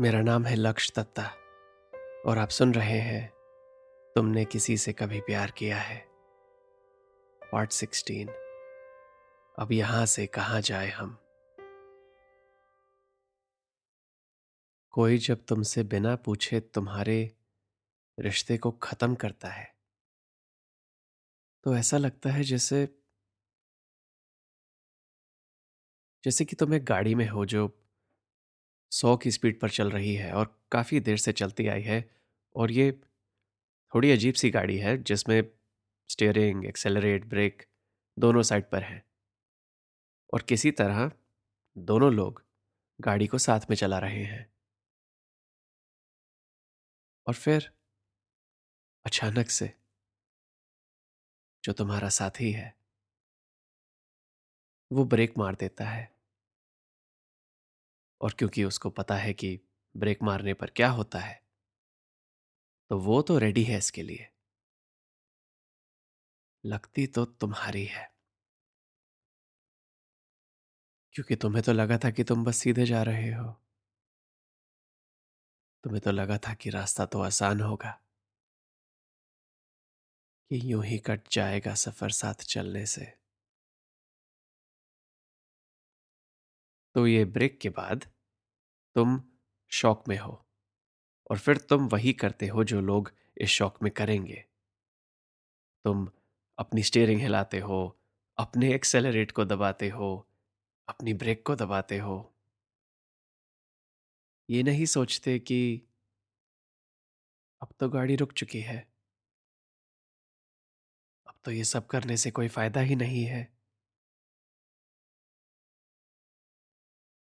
मेरा नाम है लक्ष्य दत्ता और आप सुन रहे हैं, तुमने किसी से कभी प्यार किया है? Part sixteen. अब यहाँ से कहाँ जाए हम? कोई जब तुमसे बिना पूछे तुम्हारे रिश्ते को खत्म करता है तो ऐसा लगता है जैसे जैसे कि तुम एक गाड़ी में हो जो सौ की स्पीड पर चल रही है और काफ़ी देर से चलती आई है और ये थोड़ी अजीब सी गाड़ी है जिसमें स्टीयरिंग, एक्सेलरेट, ब्रेक दोनों साइड पर हैं। और किसी तरह दोनों लोग गाड़ी को साथ में चला रहे हैं। और फिर अचानक से जो तुम्हारा साथी है, वो ब्रेक मार देता है। और क्योंकि उसको पता है कि ब्रेक मारने पर क्या होता है तो वो तो रेडी है इसके लिए। लगती तो तुम्हारी है। क्योंकि तुम्हें तो लगा था कि तुम बस सीधे जा रहे हो। तुम्हें तो लगा था कि रास्ता तो आसान होगा। कि यूँ ही कट जाएगा सफ़र साथ चलने से। तो ये ब्रेक के बाद तुम शौक में हो और फिर तुम वही करते हो जो लोग इस शौक में करेंगे। तुम अपनी स्टीयरिंग हिलाते हो, अपने एक्सेलरेट को दबाते हो, अपनी ब्रेक को दबाते हो। ये नहीं सोचते कि अब तो गाड़ी रुक चुकी है। अब तो ये सब करने से कोई फ़ायदा ही नहीं है।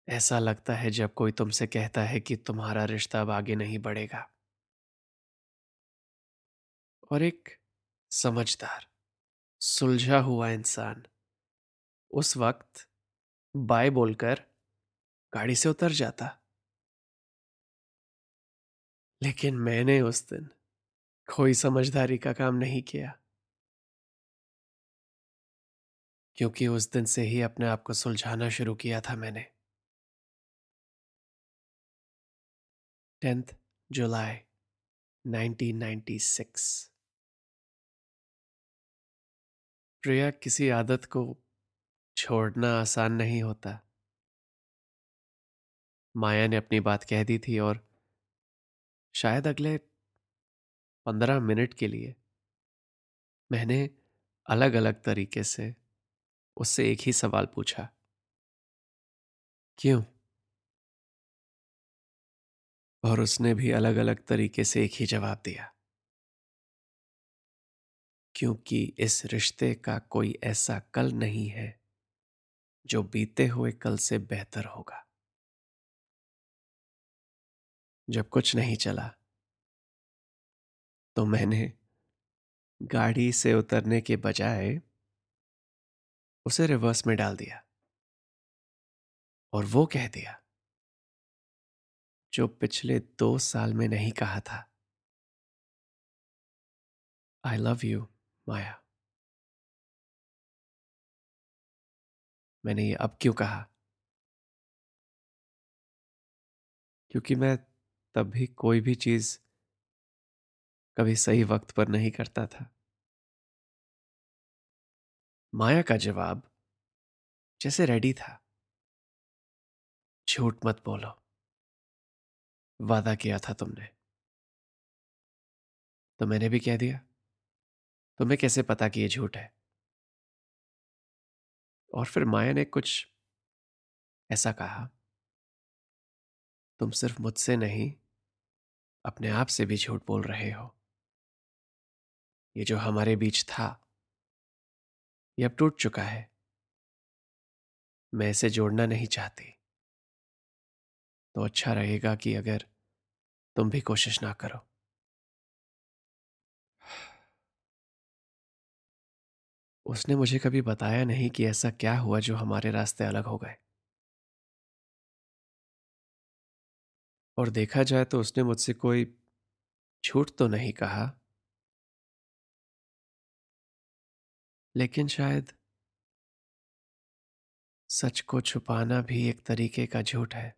ऐसा लगता है जब कोई तुमसे कहता है कि तुम्हारा रिश्ता अब आगे नहीं बढ़ेगा। और एक समझदार, सुलझा हुआ इंसान उस वक्त बाय बोलकर गाड़ी से उतर जाता। लेकिन मैंने उस दिन कोई समझदारी का काम नहीं किया। क्योंकि उस दिन से ही अपने आप को सुलझाना शुरू किया था मैंने। टेंथ जुलाई 1996 प्रिया, किसी आदत को छोड़ना आसान नहीं होता। माया ने अपनी बात कह दी थी और शायद अगले पंद्रह मिनट के लिए मैंने अलग अलग तरीके से उससे एक ही सवाल पूछा, क्यों? और उसने भी अलग अलग तरीके से एक ही जवाब दिया। क्योंकि इस रिश्ते का कोई ऐसा कल नहीं है, जो बीते हुए कल से बेहतर होगा। जब कुछ नहीं चला तो मैंने गाड़ी से उतरने के बजाय उसे रिवर्स में डाल दिया और वो कह दिया जो पिछले दो साल में नहीं कहा था। I love you Maya. मैंने ये अब क्यों कहा? क्योंकि मैं तब भी कोई भी चीज़ कभी सही वक्त पर नहीं करता था। माया का जवाब, जैसे रेडी था। झूठ मत बोलो। वादा किया था तुमने। तो मैंने भी कह दिया। तुम्हें कैसे पता कि यह झूठ है? और फिर माया ने कुछ ऐसा कहा। तुम सिर्फ़ मुझसे नहीं, अपने आप से भी झूठ बोल रहे हो। ये जो हमारे बीच था, ये अब टूट चुका है। मैं इसे जोड़ना नहीं चाहती। तो अच्छा रहेगा कि अगर तुम भी कोशिश ना करो। उसने मुझे कभी बताया नहीं कि ऐसा क्या हुआ जो हमारे रास्ते अलग हो गए। और देखा जाए तो उसने मुझसे कोई झूठ तो नहीं कहा। लेकिन शायद सच को छुपाना भी एक तरीके का झूठ है।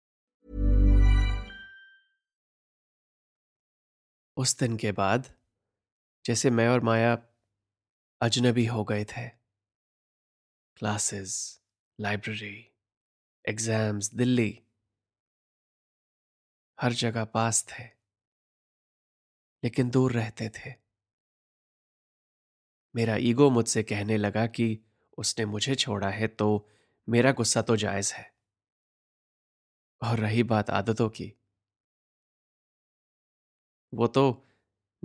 उस दिन के बाद, जैसे मैं और माया अजनबी हो गए थे। Classes, library, exams, Delhi. हर जगह पास थे। लेकिन दूर रहते थे। मेरा ईगो मुझसे कहने लगा कि उसने मुझे छोड़ा है तो मेरा गुस्सा तो जायज़ है। और रही बात आदतों की वो तो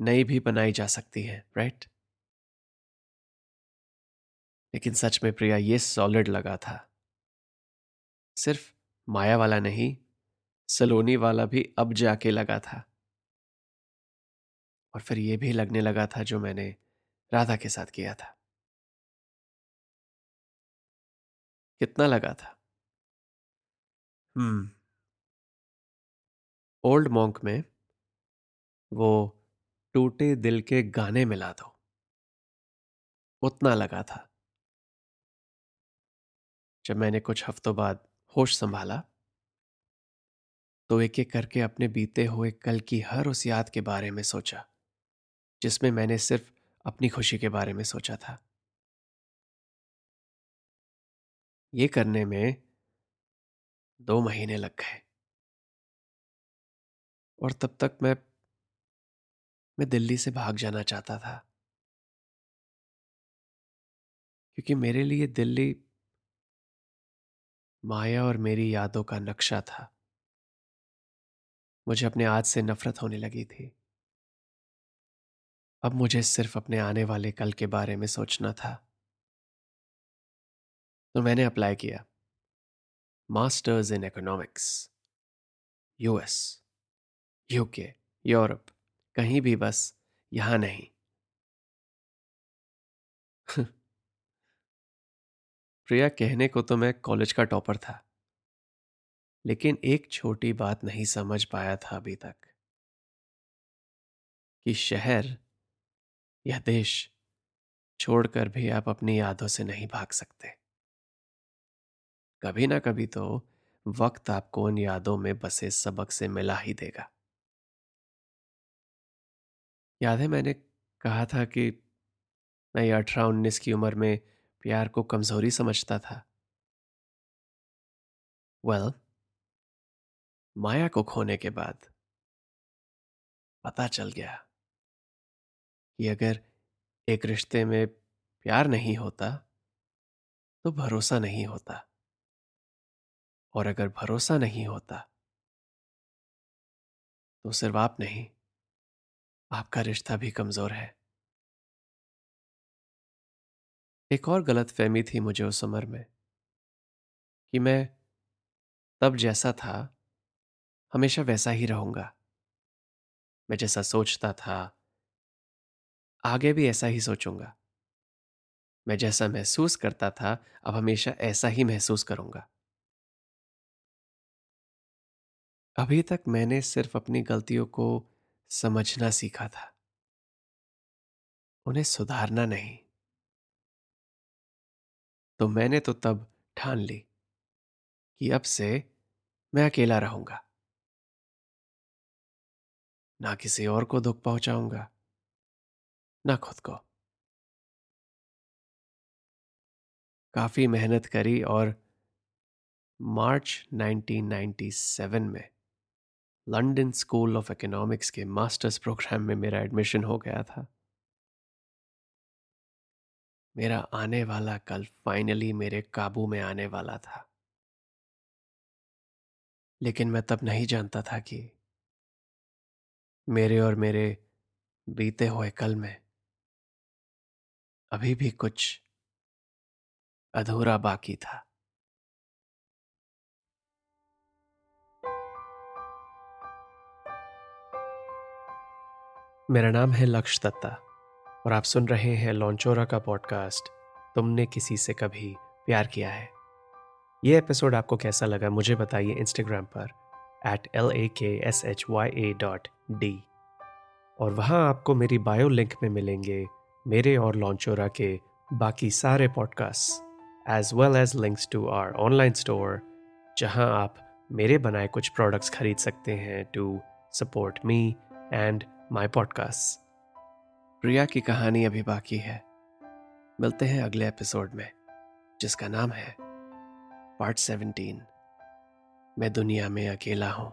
नई भी बनाई जा सकती है राइट लेकिन सच में प्रिया, ये सॉलिड लगा था। सिर्फ़ माया वाला नहीं, सलोनी वाला भी अब जाके लगा था। और फिर यह भी लगने लगा था जो मैंने राधा के साथ किया था। कितना लगा था? हम्म। ओल्ड मॉन्क में वो टूटे दिल के गाने मिला दो। उतना लगा था। जब मैंने कुछ हफ्तों बाद होश संभाला तो एक एक करके अपने बीते हुए कल की हर उस याद के बारे में सोचा, जिसमें मैंने सिर्फ़ अपनी खुशी के बारे में सोचा था। ये करने में दो महीने लग गए। और तब तक मैं मैं दिल्ली से भाग जाना चाहता था। क्योंकि मेरे लिए दिल्ली माया और मेरी यादों का नक्शा था। मुझे अपने आज से नफरत होने लगी थी। अब मुझे सिर्फ़ अपने आने वाले कल के बारे में सोचना था। तो मैंने अप्लाई किया। Masters in economics, US, UK, Europe. कहीं भी बस यहाँ नहीं। प्रिया कहने को तो मैं कॉलेज का टॉपर था, लेकिन एक छोटी बात नहीं समझ पाया था अभी तक। कि शहर या देश छोड़कर भी आप अपनी यादों से नहीं भाग सकते। कभी ना कभी तो वक्त आपको उन यादों में बसे सबक से मिला ही देगा। याद है मैंने कहा था कि मैं अठारह उन्नीस की उम्र में प्यार को कमज़ोरी समझता था। वेल well, माया को खोने के बाद पता चल गया कि अगर एक रिश्ते में प्यार नहीं होता तो भरोसा नहीं होता। और अगर भरोसा नहीं होता तो सिर्फ़ आप नहीं। आपका रिश्ता भी कमज़ोर है। एक और गलत फहमी थी मुझे उस उम्र में, कि मैं तब जैसा था, हमेशा वैसा ही रहूँगा। मैं जैसा सोचता था, आगे भी ऐसा ही सोचूँगा। मैं जैसा महसूस करता था, अब हमेशा ऐसा ही महसूस करूँगा। अभी तक मैंने सिर्फ़ अपनी गलतियों को समझना सीखा था। उन्हें सुधारना नहीं। तो मैंने तो तब ठान ली कि अब से मैं अकेला रहूँगा। ना किसी और को दुख पहुंचाऊँगा, ना खुद को। काफ़ी मेहनत करी और मार्च 1997 में लंदन स्कूल ऑफ़ इकोनॉमिक्स के मास्टर्स प्रोग्राम में मेरा एडमिशन हो गया था। मेरा आने वाला कल फाइनली मेरे काबू में आने वाला था। लेकिन मैं तब नहीं जानता था कि मेरे और मेरे बीते हुए कल में अभी भी कुछ अधूरा बाकी था। मेरा नाम है लक्ष्य दत्ता और आप सुन रहे हैं लॉन्चोरा का पॉडकास्ट। तुमने किसी से कभी प्यार किया है? ये एपिसोड आपको कैसा लगा मुझे बताइए इंस्टाग्राम पर at L A K S H Y A dot D और वहाँ आपको मेरी बायो लिंक में मिलेंगे मेरे और लॉन्चोरा के बाकी सारे podcast as well as links to our online store जहाँ आप मेरे बनाए कुछ प्रोडक्ट्स खरीद सकते हैं to support me and my podcast Priya की कहानी अभी बाकी है। मिलते हैं अगले एपिसोड में जिसका नाम है पार्ट सेवनटीन मैं दुनिया में अकेला हूँ।